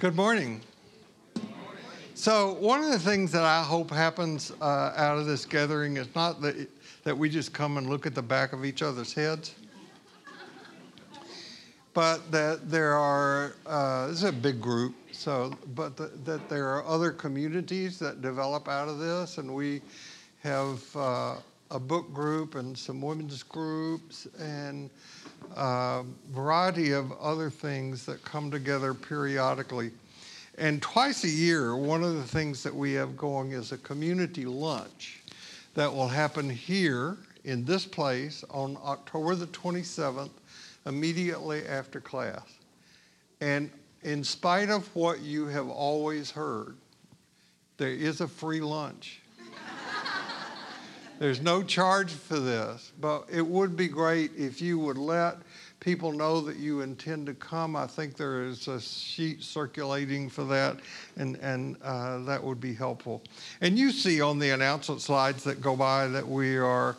Good morning. So, one of the things that I hope happens uh, out of this gathering is not that, that we just come and look at the back of each other's heads, but that there are, uh, this is a big group, so, but the, that there are other communities that develop out of this, and we have uh, a book group and some women's groups and a variety of other things that come together periodically. And twice a year, one of the things that we have going is a community lunch that will happen here in this place on October the 27th, immediately after class. And in spite of what you have always heard, there is a free lunch. There's no charge for this, but it would be great if you would let people know that you intend to come. I think there is a sheet circulating for that, and, and uh, that would be helpful. And you see on the announcement slides that go by that we are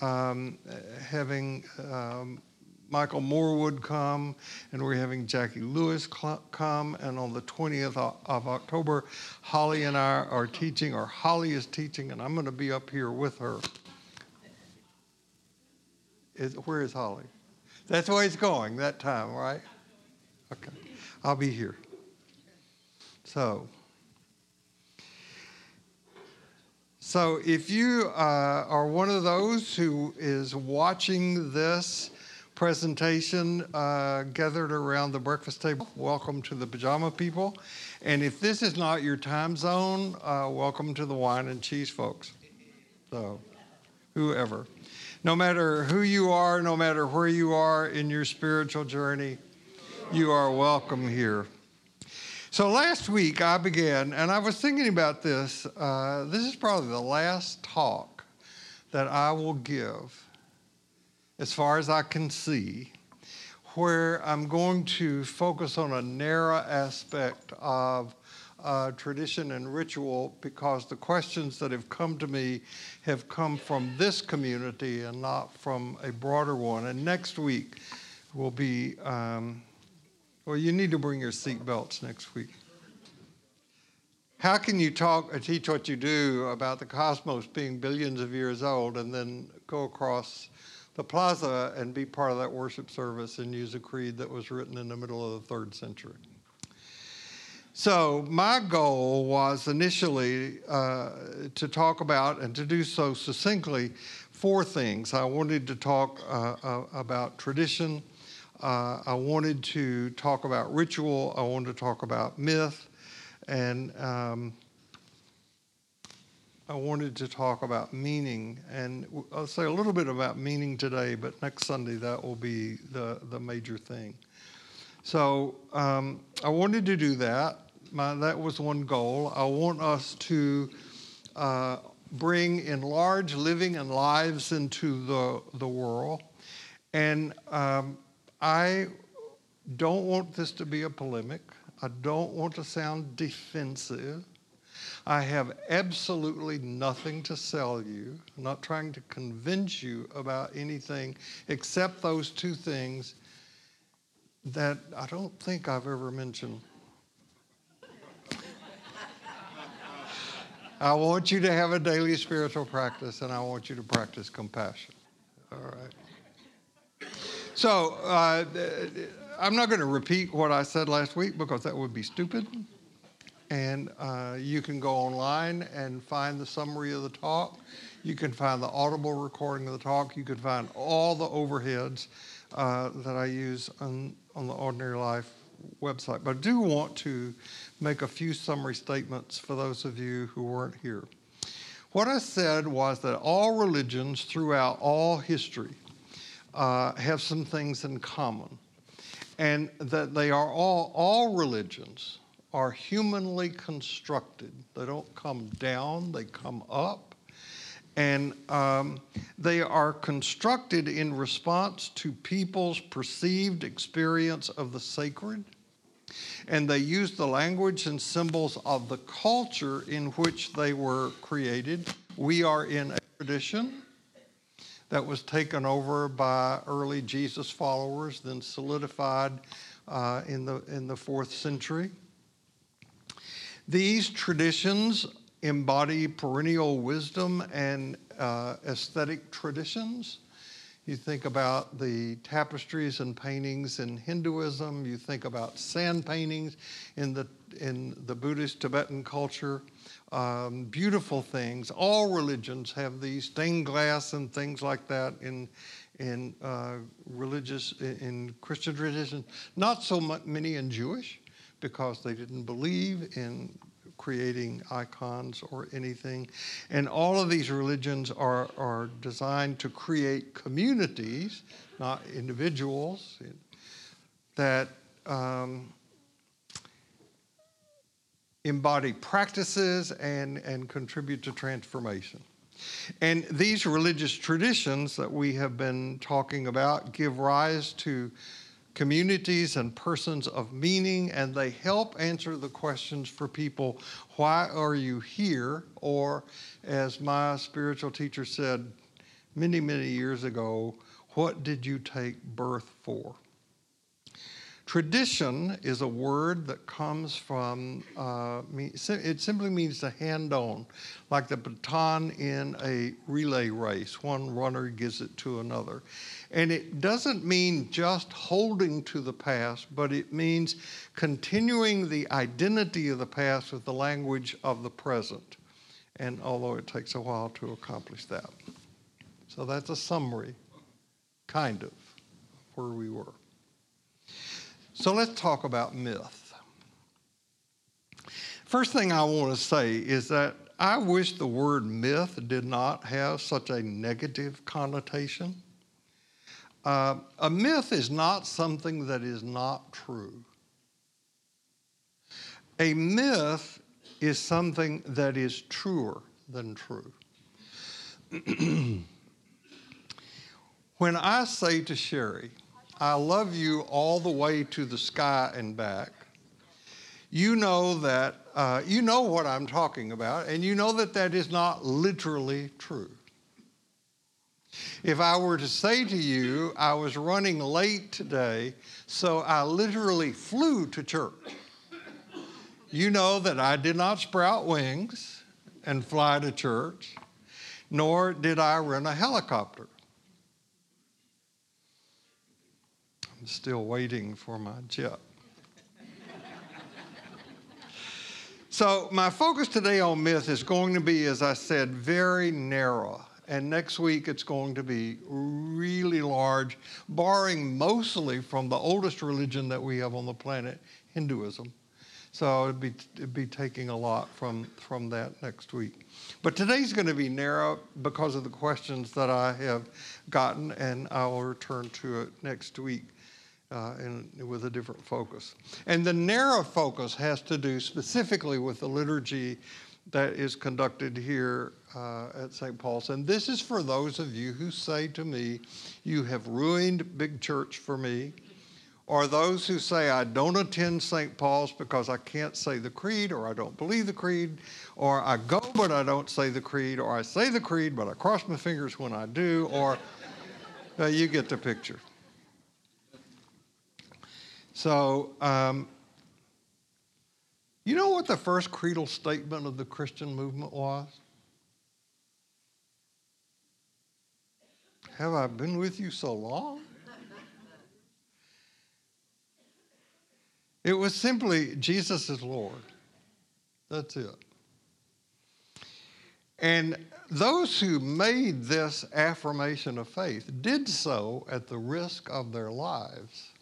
um, having um, Michael Moore would come, and we're having Jackie Lewis come. And on the 20th of October, Holly and I are teaching, or Holly is teaching, and I'm going to be up here with her. Is, where is Holly? That's where he's going that time, right? Okay. I'll be here. So, so if you uh, are one of those who is watching this presentation uh, gathered around the breakfast table. Welcome to the Pajama People. And if this is not your time zone, uh, welcome to the wine and cheese folks. So, whoever. No matter who you are, no matter where you are in your spiritual journey, you are welcome here. So last week I began, and I was thinking about this. Uh, this is probably the last talk that I will give as far as I can see, where I'm going to focus on a narrow aspect of uh, tradition and ritual because the questions that have come to me have come from this community and not from a broader one. And next week will be, um, well, you need to bring your seatbelts next week. How can you talk, teach what you do about the cosmos being billions of years old and then go across the plaza and be part of that worship service and use a creed that was written in the middle of the third century. So, my goal was initially uh, to talk about and to do so succinctly four things. I wanted to talk uh, uh, about tradition, uh, I wanted to talk about ritual, I wanted to talk about myth, and um, I wanted to talk about meaning, and I'll say a little bit about meaning today, but next Sunday that will be the, the major thing. So um, I wanted to do that. My, that was one goal. I want us to uh, bring enlarged living and lives into the, the world. And um, I don't want this to be a polemic. I don't want to sound defensive. I have absolutely nothing to sell you. I'm not trying to convince you about anything except those two things that I don't think I've ever mentioned. I want you to have a daily spiritual practice and I want you to practice compassion. All right. So, uh, I'm not going to repeat what I said last week because that would be stupid. And uh, you can go online and find the summary of the talk. You can find the audible recording of the talk. You can find all the overheads uh, that I use on, on the Ordinary Life website. But I do want to make a few summary statements for those of you who weren't here. What I said was that all religions throughout all history uh, have some things in common, and that they are all, all religions are humanly constructed. They don't come down, they come up. And um, they are constructed in response to people's perceived experience of the sacred. And they use the language and symbols of the culture in which they were created. We are in a tradition that was taken over by early Jesus followers, then solidified uh, in, the, in the fourth century. These traditions embody perennial wisdom and uh, aesthetic traditions. You think about the tapestries and paintings in Hinduism. You think about sand paintings in the in the Buddhist Tibetan culture. Um, beautiful things. All religions have these stained glass and things like that in in uh, religious in Christian tradition. Not so many in Jewish because they didn't believe in creating icons or anything. And all of these religions are, are designed to create communities, not individuals, that um, embody practices and, and contribute to transformation. And these religious traditions that we have been talking about give rise to communities and persons of meaning, and they help answer the questions for people why are you here? Or, as my spiritual teacher said many, many years ago, what did you take birth for? Tradition is a word that comes from, uh, it simply means to hand on, like the baton in a relay race. One runner gives it to another. And it doesn't mean just holding to the past, but it means continuing the identity of the past with the language of the present. And although it takes a while to accomplish that. So that's a summary, kind of, where we were. So let's talk about myth. First thing I want to say is that I wish the word myth did not have such a negative connotation. Uh, a myth is not something that is not true. A myth is something that is truer than true. when I say to Sherry, I love you all the way to the sky and back. You know that, uh, you know what I'm talking about, and you know that that is not literally true. If I were to say to you, I was running late today, so I literally flew to church, you know that I did not sprout wings and fly to church, nor did I rent a helicopter. Still waiting for my jet. so, my focus today on myth is going to be, as I said, very narrow. And next week it's going to be really large, borrowing mostly from the oldest religion that we have on the planet, Hinduism. So it'd be, it'd be taking a lot from, from that next week. But today's going to be narrow because of the questions that I have gotten, and I will return to it next week uh, with a different focus. And the narrow focus has to do specifically with the liturgy that is conducted here uh, at St. Paul's. And this is for those of you who say to me, You have ruined big church for me. Or those who say, I don't attend St. Paul's because I can't say the creed, or I don't believe the creed, or I go but I don't say the creed, or I say the creed but I cross my fingers when I do, or uh, you get the picture. So, um, you know what the first creedal statement of the Christian movement was? Have I been with you so long? It was simply Jesus is Lord. That's it. And those who made this affirmation of faith did so at the risk of their lives.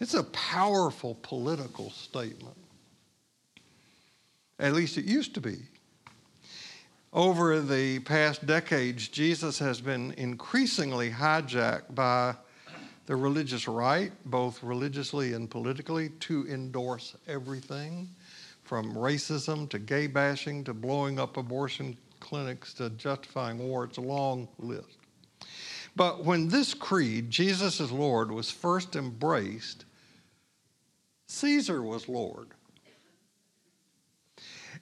It's a powerful political statement. At least it used to be. Over the past decades, Jesus has been increasingly hijacked by the religious right, both religiously and politically, to endorse everything from racism to gay bashing to blowing up abortion clinics to justifying war. It's a long list. But when this creed, Jesus is Lord, was first embraced, Caesar was Lord.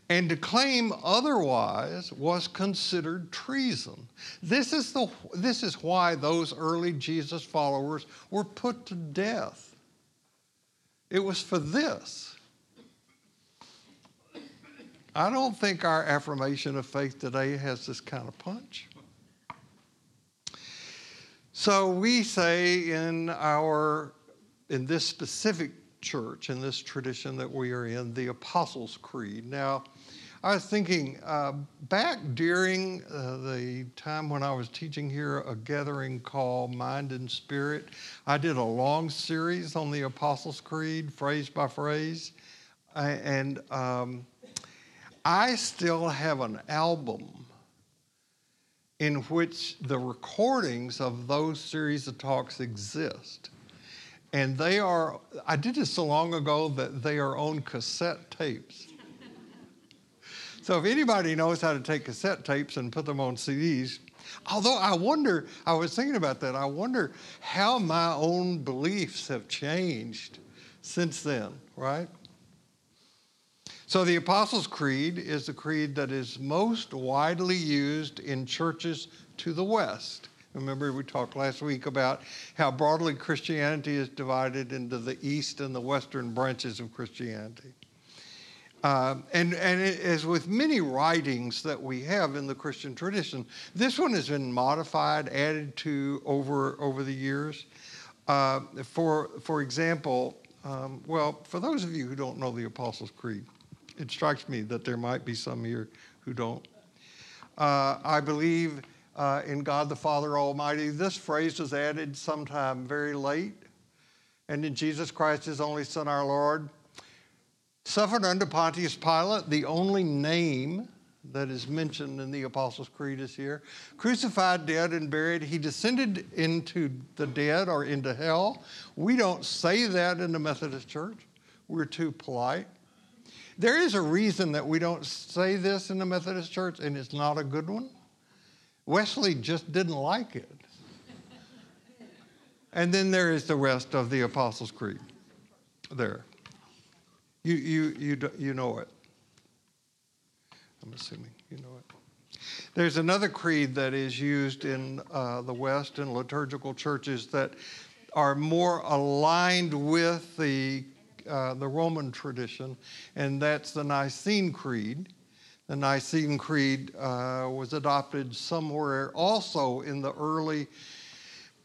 And to claim otherwise was considered treason. This is, the, this is why those early Jesus followers were put to death. It was for this. I don't think our affirmation of faith today has this kind of punch. So we say in our in this specific church, in this tradition that we are in, the Apostles' Creed. Now, I was thinking uh, back during uh, the time when I was teaching here a gathering called Mind and Spirit, I did a long series on the Apostles' Creed, phrase by phrase. and um, I still have an album in which the recordings of those series of talks exist. And they are, I did this so long ago that they are on cassette tapes. so if anybody knows how to take cassette tapes and put them on CDs, although I wonder, I was thinking about that, I wonder how my own beliefs have changed since then, right? So, the Apostles' Creed is the creed that is most widely used in churches to the West. Remember, we talked last week about how broadly Christianity is divided into the East and the Western branches of Christianity. Uh, and and it, as with many writings that we have in the Christian tradition, this one has been modified, added to over, over the years. Uh, for, for example, um, well, for those of you who don't know the Apostles' Creed, it strikes me that there might be some here who don't. Uh, I believe uh, in God the Father Almighty. This phrase was added sometime very late. And in Jesus Christ, his only Son, our Lord, suffered under Pontius Pilate, the only name that is mentioned in the Apostles' Creed is here. Crucified, dead, and buried. He descended into the dead or into hell. We don't say that in the Methodist Church. We're too polite. There is a reason that we don't say this in the Methodist Church, and it's not a good one. Wesley just didn't like it. and then there is the rest of the Apostles' Creed. There. You, you, you, you know it. I'm assuming you know it. There's another creed that is used in uh, the West in liturgical churches that are more aligned with the uh, the Roman tradition, and that's the Nicene Creed. The Nicene Creed uh, was adopted somewhere also in the early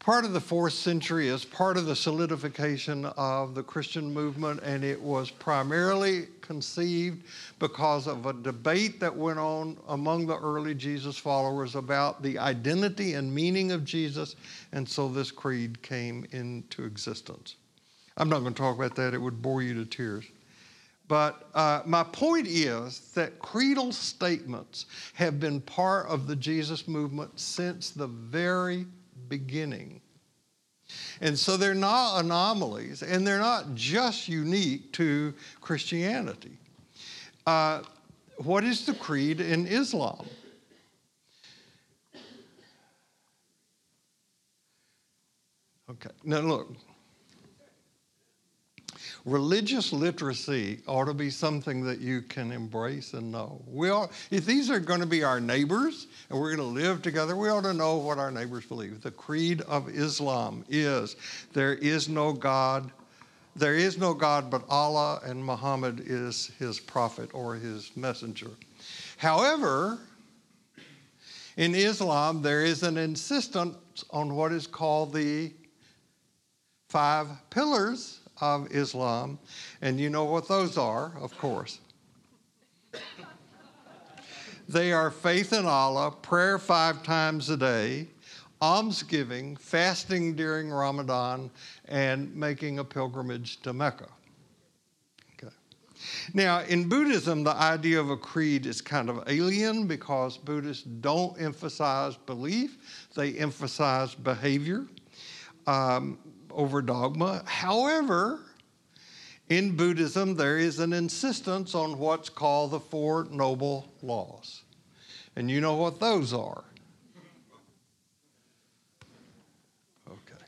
part of the fourth century as part of the solidification of the Christian movement, and it was primarily conceived because of a debate that went on among the early Jesus followers about the identity and meaning of Jesus, and so this creed came into existence. I'm not going to talk about that, it would bore you to tears. But uh, my point is that creedal statements have been part of the Jesus movement since the very beginning. And so they're not anomalies, and they're not just unique to Christianity. Uh, what is the creed in Islam? Okay, now look, religious literacy ought to be something that you can embrace and know. We all, if these are going to be our neighbors and we're going to live together, we ought to know what our neighbors believe. The creed of Islam is there is no God. There is no God but Allah, and Muhammad is his prophet or his messenger. However, in Islam, there is an insistence on what is called the five pillars of Islam. And you know what those are, of course. they are faith in Allah, prayer five times a day, almsgiving, fasting during Ramadan, and making a pilgrimage to Mecca. Okay. Now, in Buddhism, the idea of a creed is kind of alien because Buddhists don't emphasize belief, they emphasize behavior. Um, over dogma. However, in Buddhism, there is an insistence on what's called the Four Noble Laws. And you know what those are. Okay.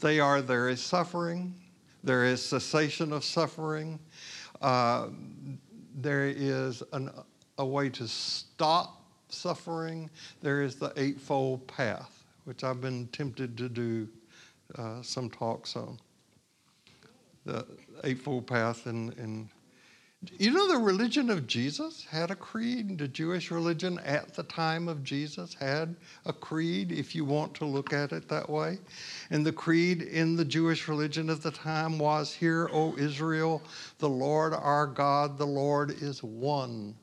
They are there is suffering, there is cessation of suffering, uh, there is an, a way to stop suffering. There is the Eightfold Path, which I've been tempted to do uh, some talks on. The Eightfold Path and, and you know, the religion of Jesus had a creed. The Jewish religion at the time of Jesus had a creed, if you want to look at it that way. And the creed in the Jewish religion at the time was Hear, O Israel, the Lord our God, the Lord is one.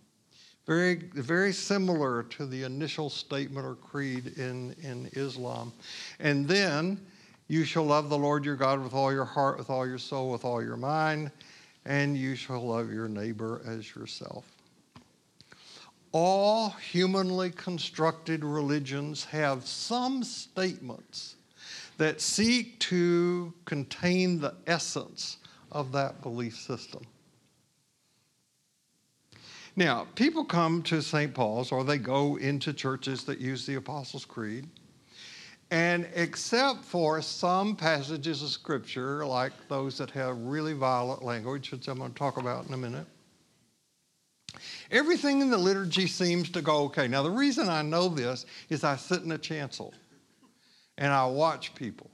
Very, very similar to the initial statement or creed in, in Islam. And then, you shall love the Lord your God with all your heart, with all your soul, with all your mind and you shall love your neighbor as yourself. All humanly constructed religions have some statements that seek to contain the essence of that belief system. Now, people come to St. Paul's or they go into churches that use the Apostles' Creed and except for some passages of Scripture, like those that have really violent language, which I'm going to talk about in a minute, everything in the liturgy seems to go okay. Now, the reason I know this is I sit in a chancel and I watch people.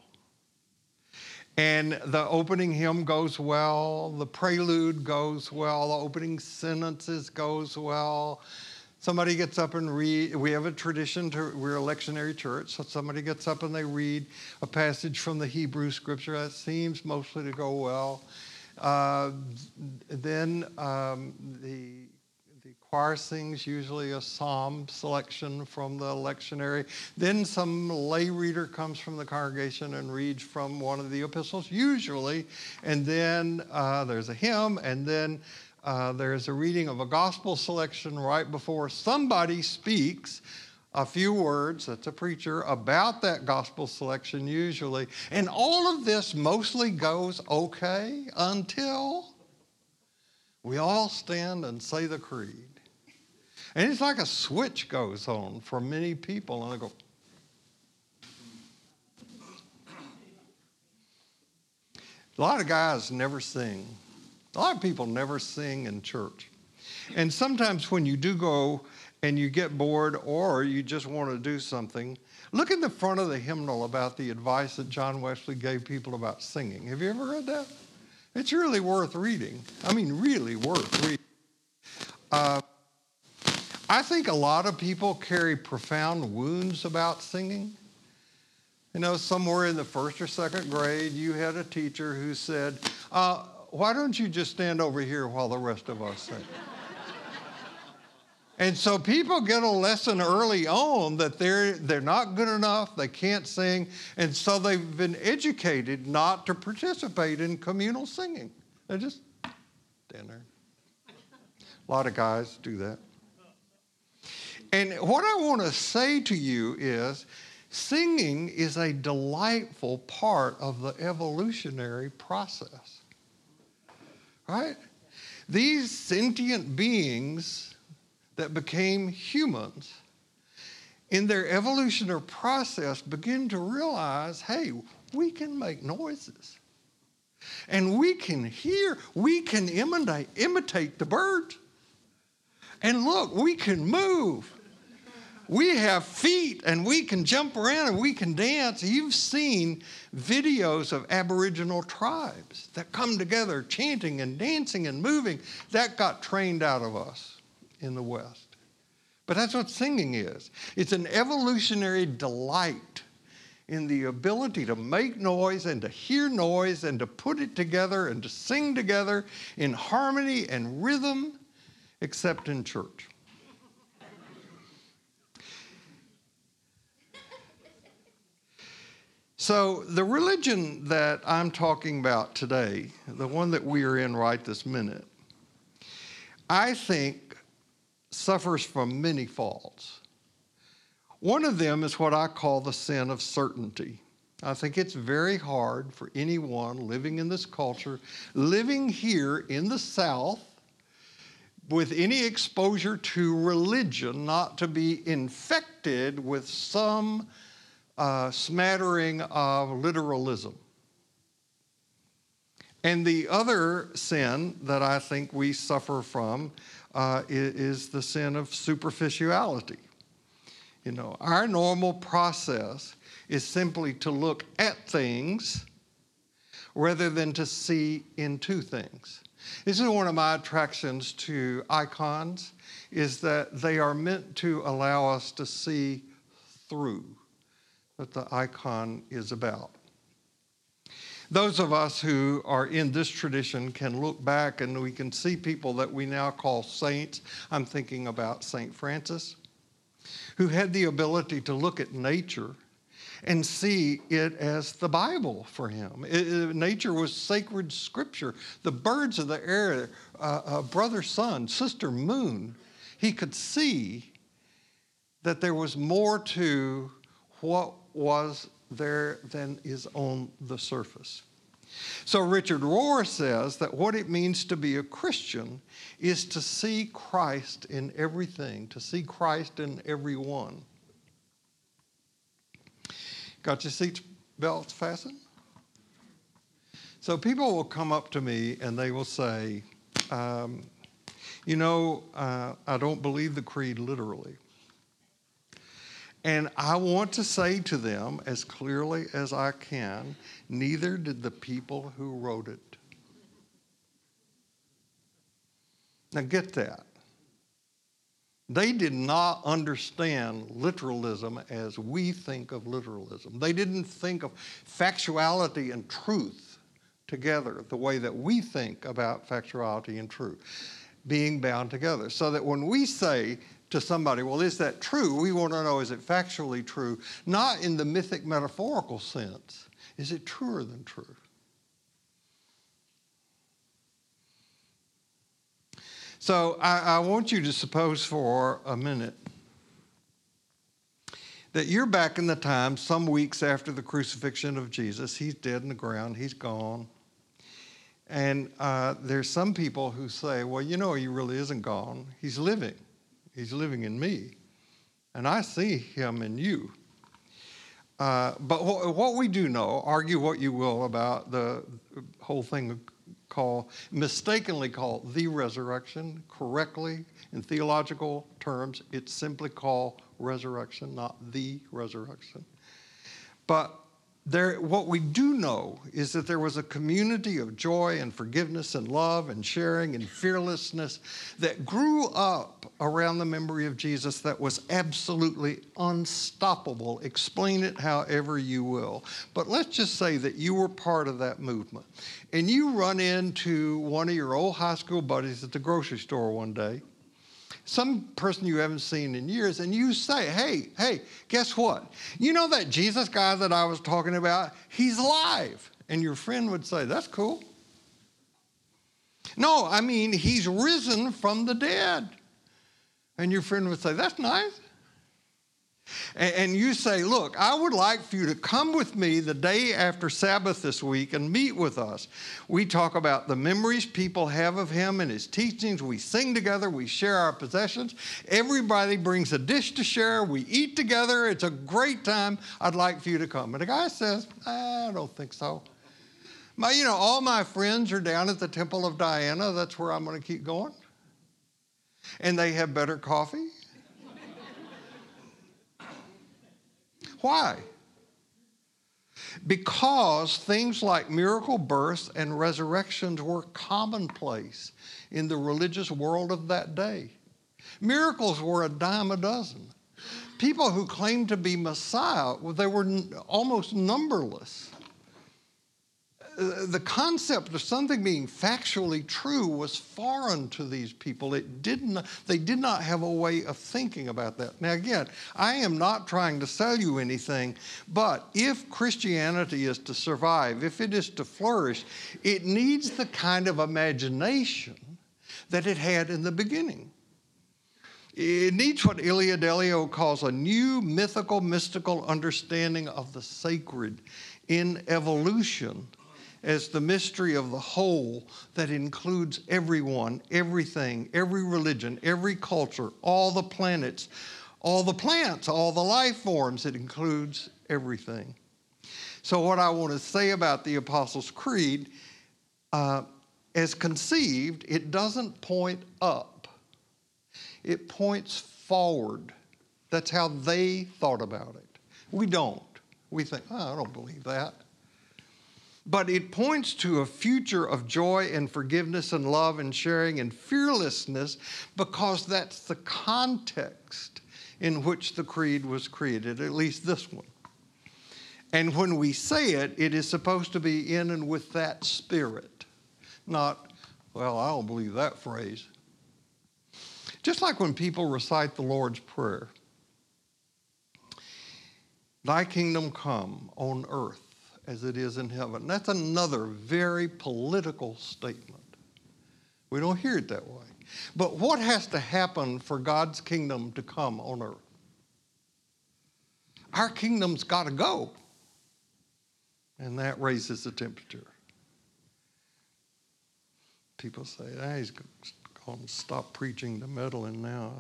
And the opening hymn goes well, the prelude goes well, the opening sentences goes well, Somebody gets up and read. We have a tradition to, we're a lectionary church, so somebody gets up and they read a passage from the Hebrew scripture. That seems mostly to go well. Uh, then um, the the choir sings usually a psalm selection from the lectionary. Then some lay reader comes from the congregation and reads from one of the epistles, usually. And then uh, there's a hymn, and then uh, there's a reading of a gospel selection right before somebody speaks a few words, that's a preacher, about that gospel selection usually. And all of this mostly goes okay until we all stand and say the creed. And it's like a switch goes on for many people, and they go, a lot of guys never sing. A lot of people never sing in church. And sometimes when you do go and you get bored or you just want to do something, look in the front of the hymnal about the advice that John Wesley gave people about singing. Have you ever read that? It's really worth reading. I mean, really worth reading. Uh, I think a lot of people carry profound wounds about singing. You know, somewhere in the first or second grade, you had a teacher who said, uh, why don't you just stand over here while the rest of us sing? and so people get a lesson early on that they're, they're not good enough, they can't sing, and so they've been educated not to participate in communal singing. They just stand there. A lot of guys do that. And what I want to say to you is singing is a delightful part of the evolutionary process right? These sentient beings that became humans in their evolutionary process begin to realize hey, we can make noises. And we can hear, we can imitate, imitate the birds. And look, we can move we have feet and we can jump around and we can dance. You've seen videos of Aboriginal tribes that come together chanting and dancing and moving. That got trained out of us in the West. But that's what singing is it's an evolutionary delight in the ability to make noise and to hear noise and to put it together and to sing together in harmony and rhythm, except in church. So, the religion that I'm talking about today, the one that we are in right this minute, I think suffers from many faults. One of them is what I call the sin of certainty. I think it's very hard for anyone living in this culture, living here in the South, with any exposure to religion, not to be infected with some a smattering of literalism. And the other sin that I think we suffer from uh, is, is the sin of superficiality. You know, our normal process is simply to look at things rather than to see into things. This is one of my attractions to icons is that they are meant to allow us to see through what the icon is about. Those of us who are in this tradition can look back and we can see people that we now call saints. I'm thinking about St. Francis, who had the ability to look at nature and see it as the Bible for him. It, it, nature was sacred scripture. The birds of the air, uh, uh, brother, sun, sister, moon, he could see that there was more to what was there than is on the surface. So Richard Rohr says that what it means to be a Christian is to see Christ in everything, to see Christ in everyone. Got your seat belts fastened? So people will come up to me and they will say, um, you know, uh, I don't believe the creed literally. And I want to say to them as clearly as I can neither did the people who wrote it. Now, get that. They did not understand literalism as we think of literalism. They didn't think of factuality and truth together the way that we think about factuality and truth being bound together. So that when we say to somebody, well, is that true? We want to know, is it factually true? Not in the mythic metaphorical sense. Is it truer than true? So I, I want you to suppose for a minute that you're back in the time, some weeks after the crucifixion of Jesus. He's dead in the ground, he's gone. And uh, there's some people who say, well, you know, he really isn't gone, he's living. He's living in me, and I see him in you. Uh, but wh- what we do know, argue what you will about the whole thing called, mistakenly called the resurrection, correctly in theological terms, it's simply called resurrection, not the resurrection. But there, what we do know is that there was a community of joy and forgiveness and love and sharing and fearlessness that grew up around the memory of Jesus that was absolutely unstoppable. Explain it however you will. But let's just say that you were part of that movement. And you run into one of your old high school buddies at the grocery store one day some person you haven't seen in years, and you say, hey, hey, guess what? You know that Jesus guy that I was talking about? He's alive. And your friend would say, that's cool. No, I mean, he's risen from the dead. And your friend would say, that's nice and you say, Look, I would like for you to come with me the day after Sabbath this week and meet with us. We talk about the memories people have of him and his teachings. We sing together, we share our possessions. Everybody brings a dish to share. We eat together. It's a great time. I'd like for you to come. And the guy says, I don't think so. My, you know, all my friends are down at the Temple of Diana. That's where I'm going to keep going. And they have better coffee Why? Because things like miracle births and resurrections were commonplace in the religious world of that day. Miracles were a dime a dozen. People who claimed to be Messiah, they were almost numberless the concept of something being factually true was foreign to these people. It didn't, they did not have a way of thinking about that. Now, again, I am not trying to sell you anything, but if Christianity is to survive, if it is to flourish, it needs the kind of imagination that it had in the beginning. It needs what Ilia Delio calls a new mythical, mystical understanding of the sacred in evolution as the mystery of the whole that includes everyone, everything, every religion, every culture, all the planets, all the plants, all the life forms. It includes everything. So, what I want to say about the Apostles' Creed uh, as conceived, it doesn't point up, it points forward. That's how they thought about it. We don't. We think, oh, I don't believe that. But it points to a future of joy and forgiveness and love and sharing and fearlessness because that's the context in which the creed was created, at least this one. And when we say it, it is supposed to be in and with that spirit, not, well, I don't believe that phrase. Just like when people recite the Lord's Prayer Thy kingdom come on earth as it is in heaven. That's another very political statement. We don't hear it that way. But what has to happen for God's kingdom to come on earth? Our kingdom's got to go. And that raises the temperature. People say, ah, he's going to stop preaching the meddling now.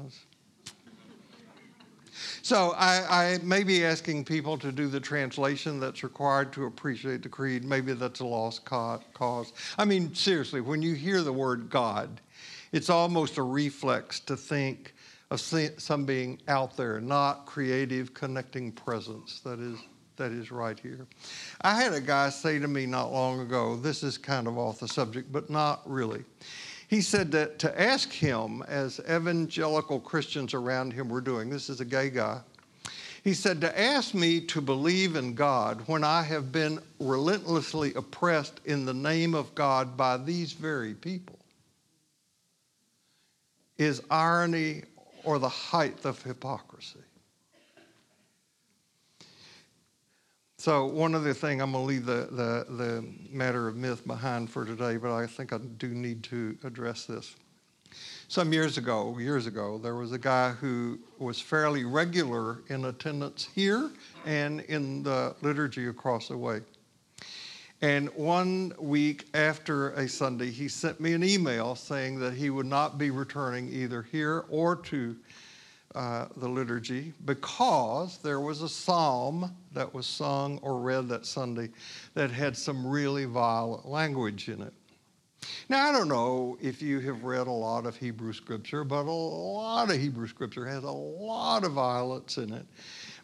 So I, I, may be asking people to do the translation that's required to appreciate the creed. Maybe that's a lost cause. I mean, seriously, when you hear the word God, it's almost a reflex to think of some being out there, not creative, connecting presence that is that is right here. I had a guy say to me not long ago, this is kind of off the subject, but not really. He said that to ask him, as evangelical Christians around him were doing, this is a gay guy, he said, to ask me to believe in God when I have been relentlessly oppressed in the name of God by these very people is irony or the height of hypocrisy. So one other thing, I'm going to leave the, the, the matter of myth behind for today, but I think I do need to address this. Some years ago, years ago, there was a guy who was fairly regular in attendance here and in the liturgy across the way. And one week after a Sunday, he sent me an email saying that he would not be returning either here or to uh, the liturgy because there was a psalm that was sung or read that Sunday that had some really violent language in it. Now, I don't know if you have read a lot of Hebrew scripture, but a lot of Hebrew scripture has a lot of violence in it.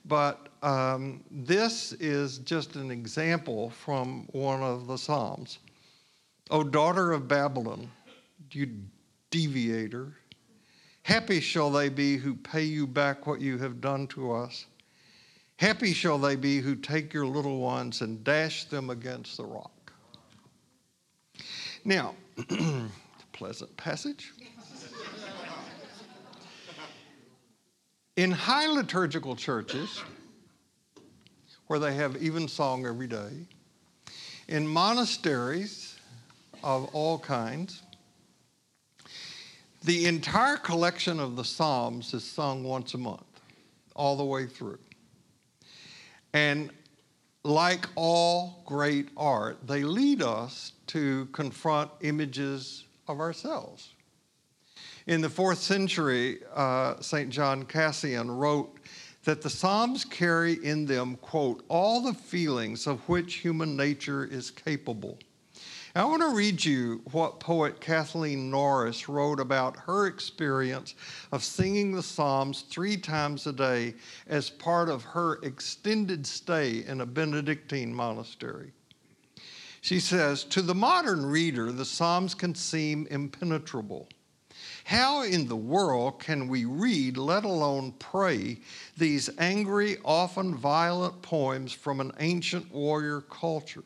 But um, this is just an example from one of the Psalms. O daughter of Babylon, you deviator, Happy shall they be who pay you back what you have done to us. Happy shall they be who take your little ones and dash them against the rock. Now, pleasant passage. In high liturgical churches, where they have evensong every day, in monasteries of all kinds, the entire collection of the Psalms is sung once a month, all the way through. And like all great art, they lead us to confront images of ourselves. In the fourth century, uh, St. John Cassian wrote that the Psalms carry in them, quote, all the feelings of which human nature is capable I want to read you what poet Kathleen Norris wrote about her experience of singing the Psalms three times a day as part of her extended stay in a Benedictine monastery. She says, To the modern reader, the Psalms can seem impenetrable. How in the world can we read, let alone pray, these angry, often violent poems from an ancient warrior culture?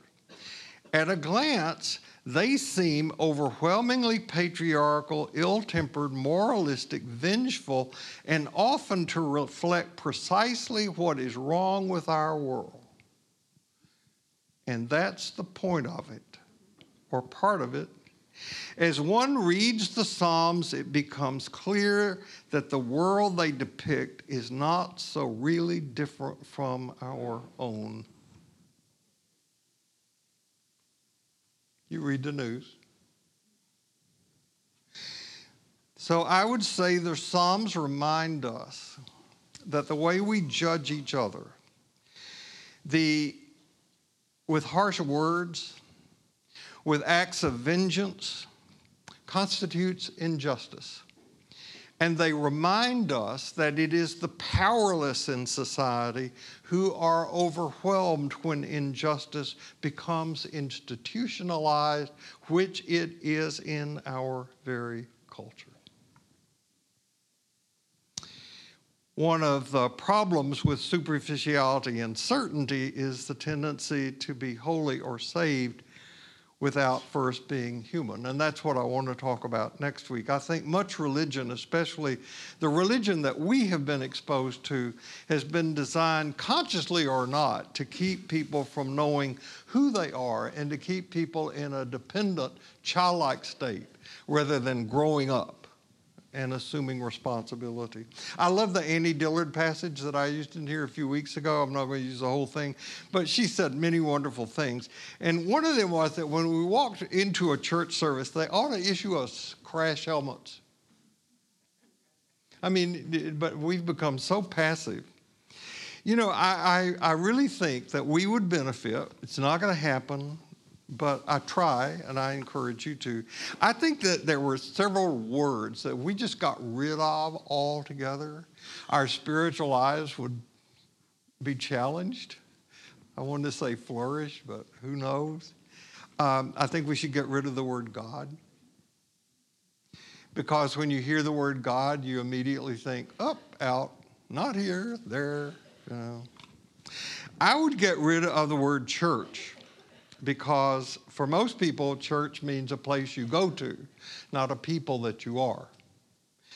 At a glance, they seem overwhelmingly patriarchal, ill tempered, moralistic, vengeful, and often to reflect precisely what is wrong with our world. And that's the point of it, or part of it. As one reads the Psalms, it becomes clear that the world they depict is not so really different from our own. You read the news. So I would say the Psalms remind us that the way we judge each other, the with harsh words, with acts of vengeance constitutes injustice. And they remind us that it is the powerless in society who are overwhelmed when injustice becomes institutionalized, which it is in our very culture. One of the problems with superficiality and certainty is the tendency to be holy or saved without first being human. And that's what I want to talk about next week. I think much religion, especially the religion that we have been exposed to, has been designed, consciously or not, to keep people from knowing who they are and to keep people in a dependent, childlike state rather than growing up and assuming responsibility. I love the Annie Dillard passage that I used in here a few weeks ago. I'm not going to use the whole thing, but she said many wonderful things. And one of them was that when we walked into a church service, they ought to issue us crash helmets. I mean, but we've become so passive. You know, I, I, I really think that we would benefit. It's not going to happen but I try and I encourage you to. I think that there were several words that we just got rid of altogether. Our spiritual lives would be challenged. I wanted to say flourish, but who knows? Um, I think we should get rid of the word God. Because when you hear the word God, you immediately think up, out, not here, there, you know. I would get rid of the word church because for most people, church means a place you go to, not a people that you are.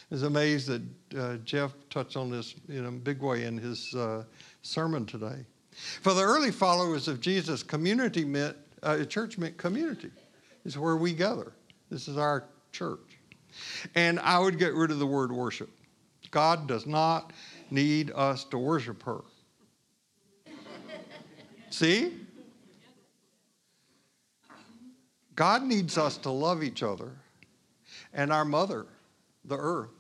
I was amazed that uh, Jeff touched on this in a big way in his uh, sermon today. For the early followers of Jesus, community meant, uh, church meant community. It's where we gather. This is our church. And I would get rid of the word worship. God does not need us to worship her. See? God needs us to love each other and our mother, the earth.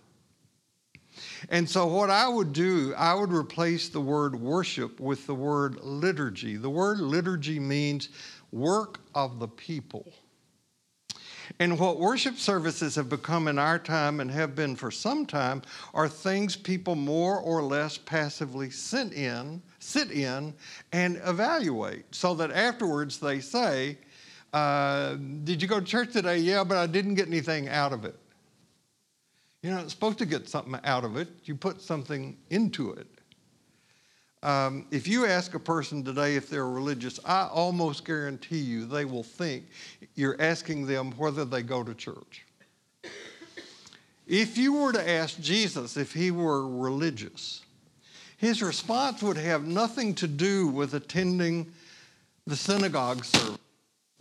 And so, what I would do, I would replace the word worship with the word liturgy. The word liturgy means work of the people. And what worship services have become in our time and have been for some time are things people more or less passively sit in, sit in and evaluate so that afterwards they say, uh, did you go to church today? Yeah, but I didn't get anything out of it. You're not supposed to get something out of it, you put something into it. Um, if you ask a person today if they're religious, I almost guarantee you they will think you're asking them whether they go to church. If you were to ask Jesus if he were religious, his response would have nothing to do with attending the synagogue service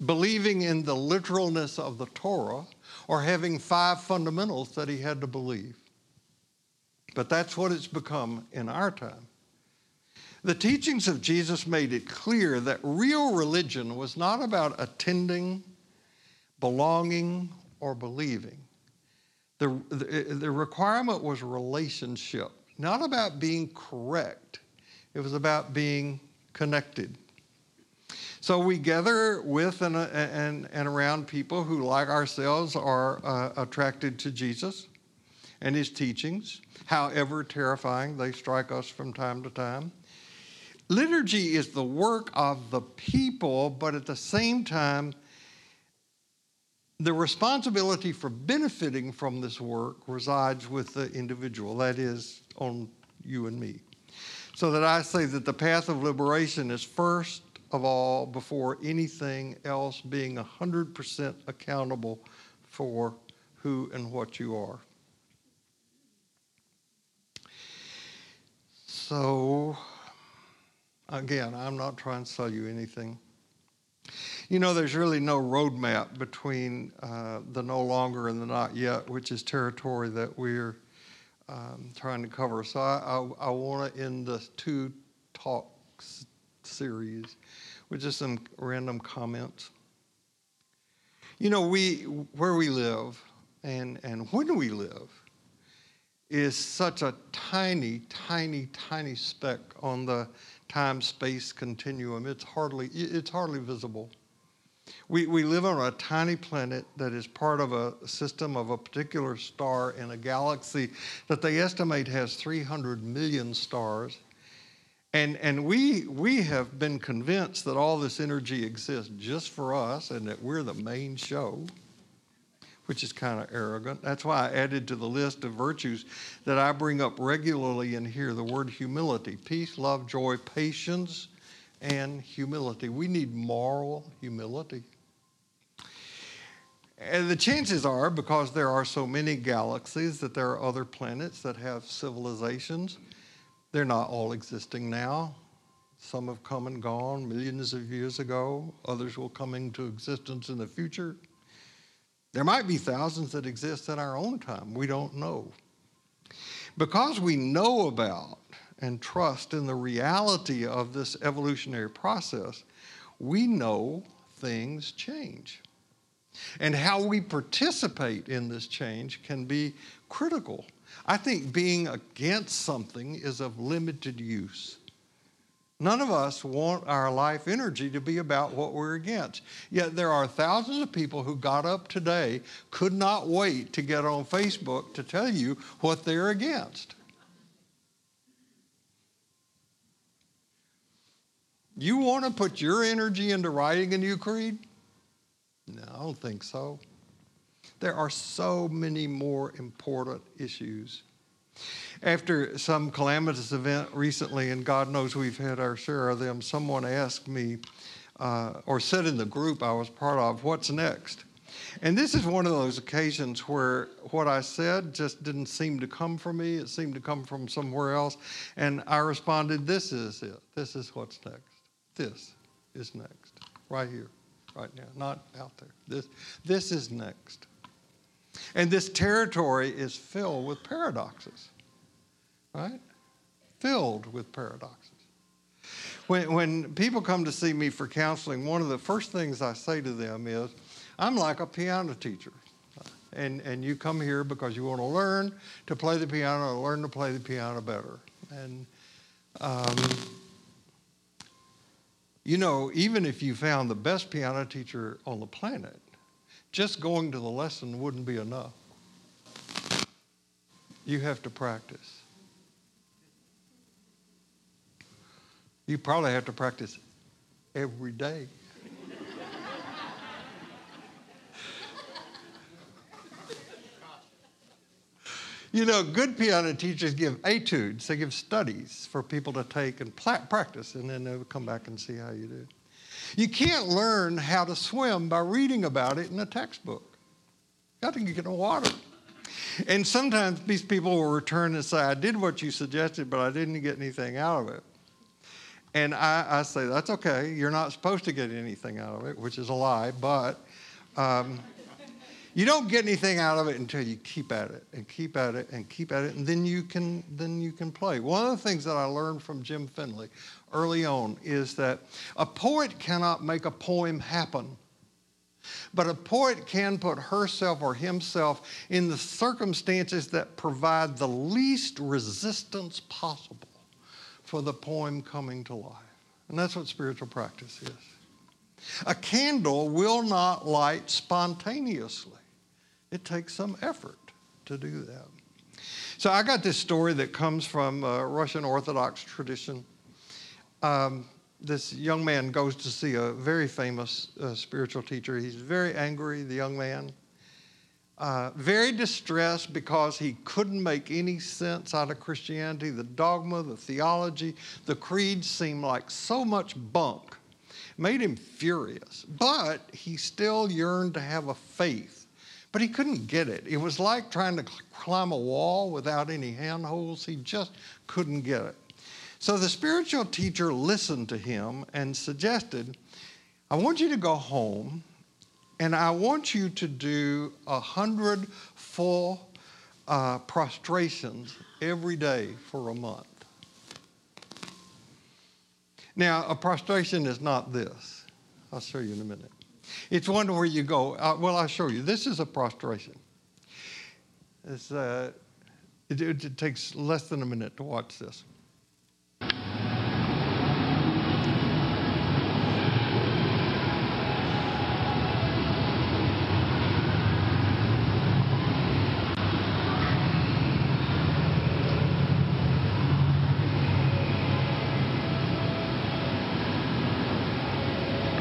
believing in the literalness of the Torah or having five fundamentals that he had to believe. But that's what it's become in our time. The teachings of Jesus made it clear that real religion was not about attending, belonging, or believing. The, the, the requirement was relationship, not about being correct, it was about being connected. So we gather with and, and, and around people who, like ourselves, are uh, attracted to Jesus and his teachings, however terrifying they strike us from time to time. Liturgy is the work of the people, but at the same time, the responsibility for benefiting from this work resides with the individual, that is, on you and me. So that I say that the path of liberation is first of all before anything else, being 100% accountable for who and what you are. So, again, I'm not trying to sell you anything. You know, there's really no roadmap between uh, the no longer and the not yet, which is territory that we're um, trying to cover. So I, I, I want to end the two talks series with just some random comments. You know, we where we live and, and when we live is such a tiny, tiny, tiny speck on the time-space continuum. It's hardly it's hardly visible. We, we live on a tiny planet that is part of a system of a particular star in a galaxy that they estimate has 300 million stars. And, and we, we have been convinced that all this energy exists just for us and that we're the main show, which is kind of arrogant. That's why I added to the list of virtues that I bring up regularly in here the word humility peace, love, joy, patience, and humility. We need moral humility. And the chances are, because there are so many galaxies, that there are other planets that have civilizations. They're not all existing now. Some have come and gone millions of years ago. Others will come into existence in the future. There might be thousands that exist in our own time. We don't know. Because we know about and trust in the reality of this evolutionary process, we know things change. And how we participate in this change can be critical. I think being against something is of limited use. None of us want our life energy to be about what we're against. Yet there are thousands of people who got up today, could not wait to get on Facebook to tell you what they're against. You want to put your energy into writing a new creed? No, I don't think so. There are so many more important issues. After some calamitous event recently, and God knows we've had our share of them, someone asked me, uh, or said in the group I was part of, what's next? And this is one of those occasions where what I said just didn't seem to come from me. It seemed to come from somewhere else. And I responded, This is it. This is what's next. This is next, right here right now, not out there. This, this is next. And this territory is filled with paradoxes, right? Filled with paradoxes. When, when people come to see me for counseling, one of the first things I say to them is, I'm like a piano teacher. And, and you come here because you want to learn to play the piano learn to play the piano better. And um, you know, even if you found the best piano teacher on the planet, just going to the lesson wouldn't be enough. You have to practice. You probably have to practice every day. You know, good piano teachers give etudes, they give studies for people to take and practice, and then they'll come back and see how you do. You can't learn how to swim by reading about it in a textbook. You got to get in the water. And sometimes these people will return and say, I did what you suggested, but I didn't get anything out of it. And I, I say, that's okay. You're not supposed to get anything out of it, which is a lie, but. Um, you don't get anything out of it until you keep at it and keep at it and keep at it, and then you can then you can play. One of the things that I learned from Jim Finley early on is that a poet cannot make a poem happen. But a poet can put herself or himself in the circumstances that provide the least resistance possible for the poem coming to life. And that's what spiritual practice is. A candle will not light spontaneously. It takes some effort to do that. So I got this story that comes from Russian Orthodox tradition. Um, this young man goes to see a very famous uh, spiritual teacher. He's very angry, the young man. Uh, very distressed because he couldn't make any sense out of Christianity. The dogma, the theology, the creed seemed like so much bunk. Made him furious. But he still yearned to have a faith but he couldn't get it. It was like trying to climb a wall without any handholds. He just couldn't get it. So the spiritual teacher listened to him and suggested, I want you to go home and I want you to do a hundred full uh, prostrations every day for a month. Now, a prostration is not this. I'll show you in a minute. It's one where you go, uh, well, I'll show you. This is a prostration. It's, uh, it, it takes less than a minute to watch this.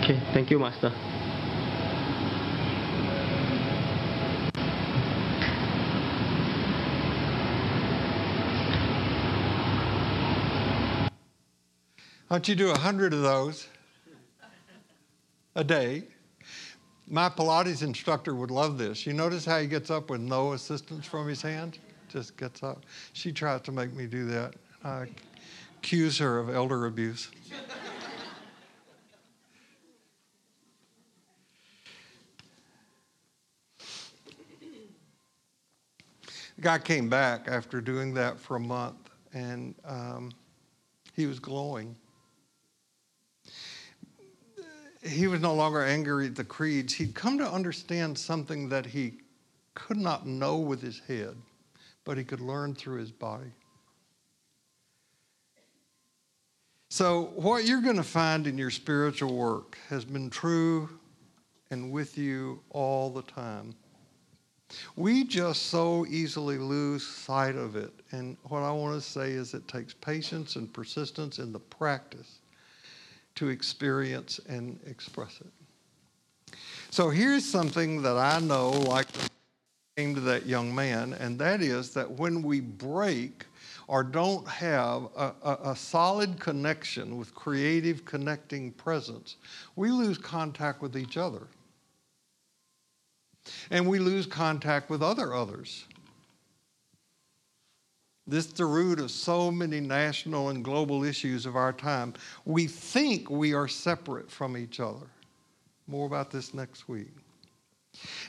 Okay, thank you, Master. Why don't you do a hundred of those a day? My Pilates instructor would love this. You notice how he gets up with no assistance from his hand? Just gets up. She tries to make me do that. I accuse her of elder abuse. The guy came back after doing that for a month, and um, he was glowing. He was no longer angry at the creeds. He'd come to understand something that he could not know with his head, but he could learn through his body. So, what you're going to find in your spiritual work has been true and with you all the time. We just so easily lose sight of it. And what I want to say is it takes patience and persistence in the practice to experience and express it. So here's something that I know, like came to that young man, and that is that when we break or don't have a, a, a, solid connection with creative connecting presence, we lose contact with each other. And we lose contact with other others. This is the root of so many national and global issues of our time. We think we are separate from each other. More about this next week.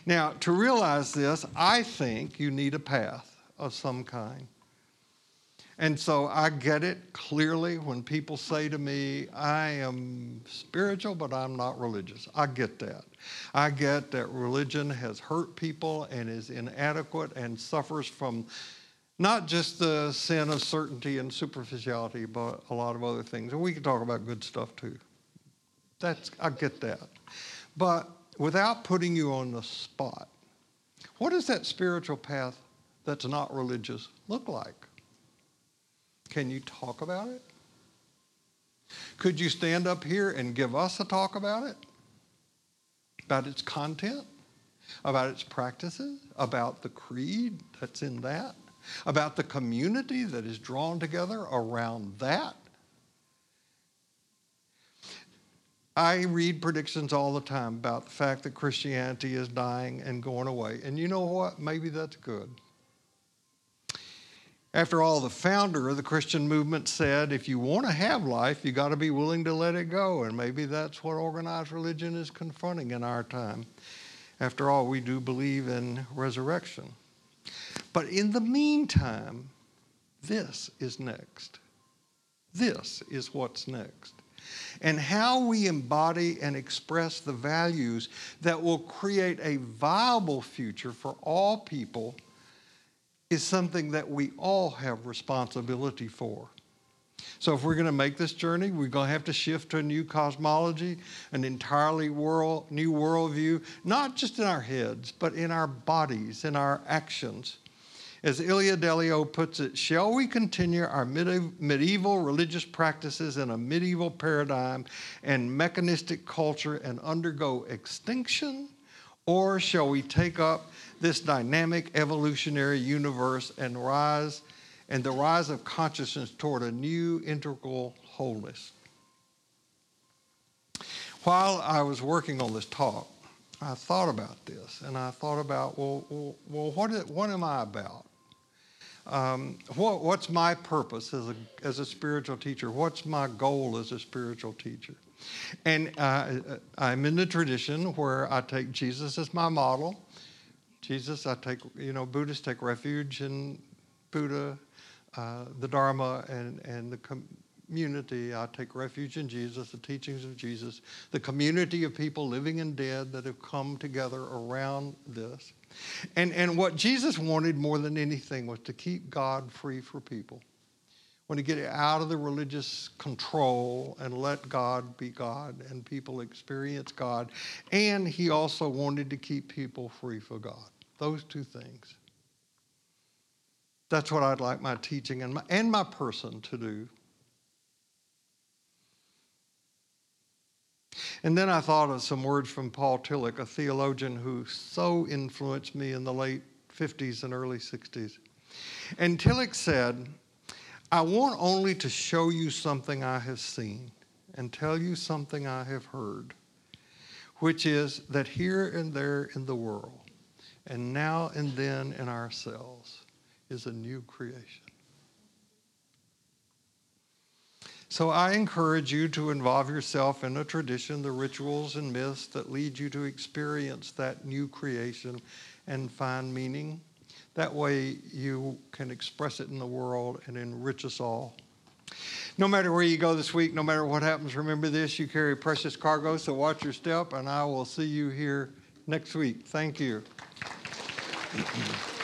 Now, to realize this, I think you need a path of some kind. And so I get it clearly when people say to me, I am spiritual, but I'm not religious. I get that. I get that religion has hurt people and is inadequate and suffers from not just the sin of certainty and superficiality, but a lot of other things. And we can talk about good stuff too. That's, I get that. But without putting you on the spot, what does that spiritual path that's not religious look like? Can you talk about it? Could you stand up here and give us a talk about it? About its content? About its practices? About the creed that's in that? About the community that is drawn together around that? I read predictions all the time about the fact that Christianity is dying and going away. And you know what? Maybe that's good. After all, the founder of the Christian movement said, if you want to have life, you got to be willing to let it go. And maybe that's what organized religion is confronting in our time. After all, we do believe in resurrection. But in the meantime, this is next. This is what's next. And how we embody and express the values that will create a viable future for all people is something that we all have responsibility for. So, if we're going to make this journey, we're going to have to shift to a new cosmology, an entirely world, new worldview, not just in our heads, but in our bodies, in our actions. As Ilia Delio puts it, shall we continue our medieval religious practices in a medieval paradigm and mechanistic culture and undergo extinction? Or shall we take up this dynamic evolutionary universe and rise and the rise of consciousness toward a new integral wholeness. While I was working on this talk, I thought about this and I thought about, well, well, well what, is, what am I about? Um, what, what's my purpose as a, as a spiritual teacher? What's my goal as a spiritual teacher? And uh, I'm in the tradition where I take Jesus as my model. Jesus, I take, you know, Buddhists take refuge in Buddha, uh, the Dharma, and, and the community. I take refuge in Jesus, the teachings of Jesus, the community of people living and dead that have come together around this. And, and what Jesus wanted more than anything was to keep God free for people. When to get out of the religious control and let God be God and people experience God. And he also wanted to keep people free for God. Those two things. That's what I'd like my teaching and my, and my person to do. And then I thought of some words from Paul Tillich, a theologian who so influenced me in the late 50s and early 60s. And Tillich said, I want only to show you something I have seen and tell you something I have heard, which is that here and there in the world, and now and then in ourselves, is a new creation. So I encourage you to involve yourself in a tradition, the rituals and myths that lead you to experience that new creation and find meaning. That way you can express it in the world and enrich us all. No matter where you go this week, no matter what happens, remember this you carry precious cargo, so watch your step, and I will see you here next week. Thank you.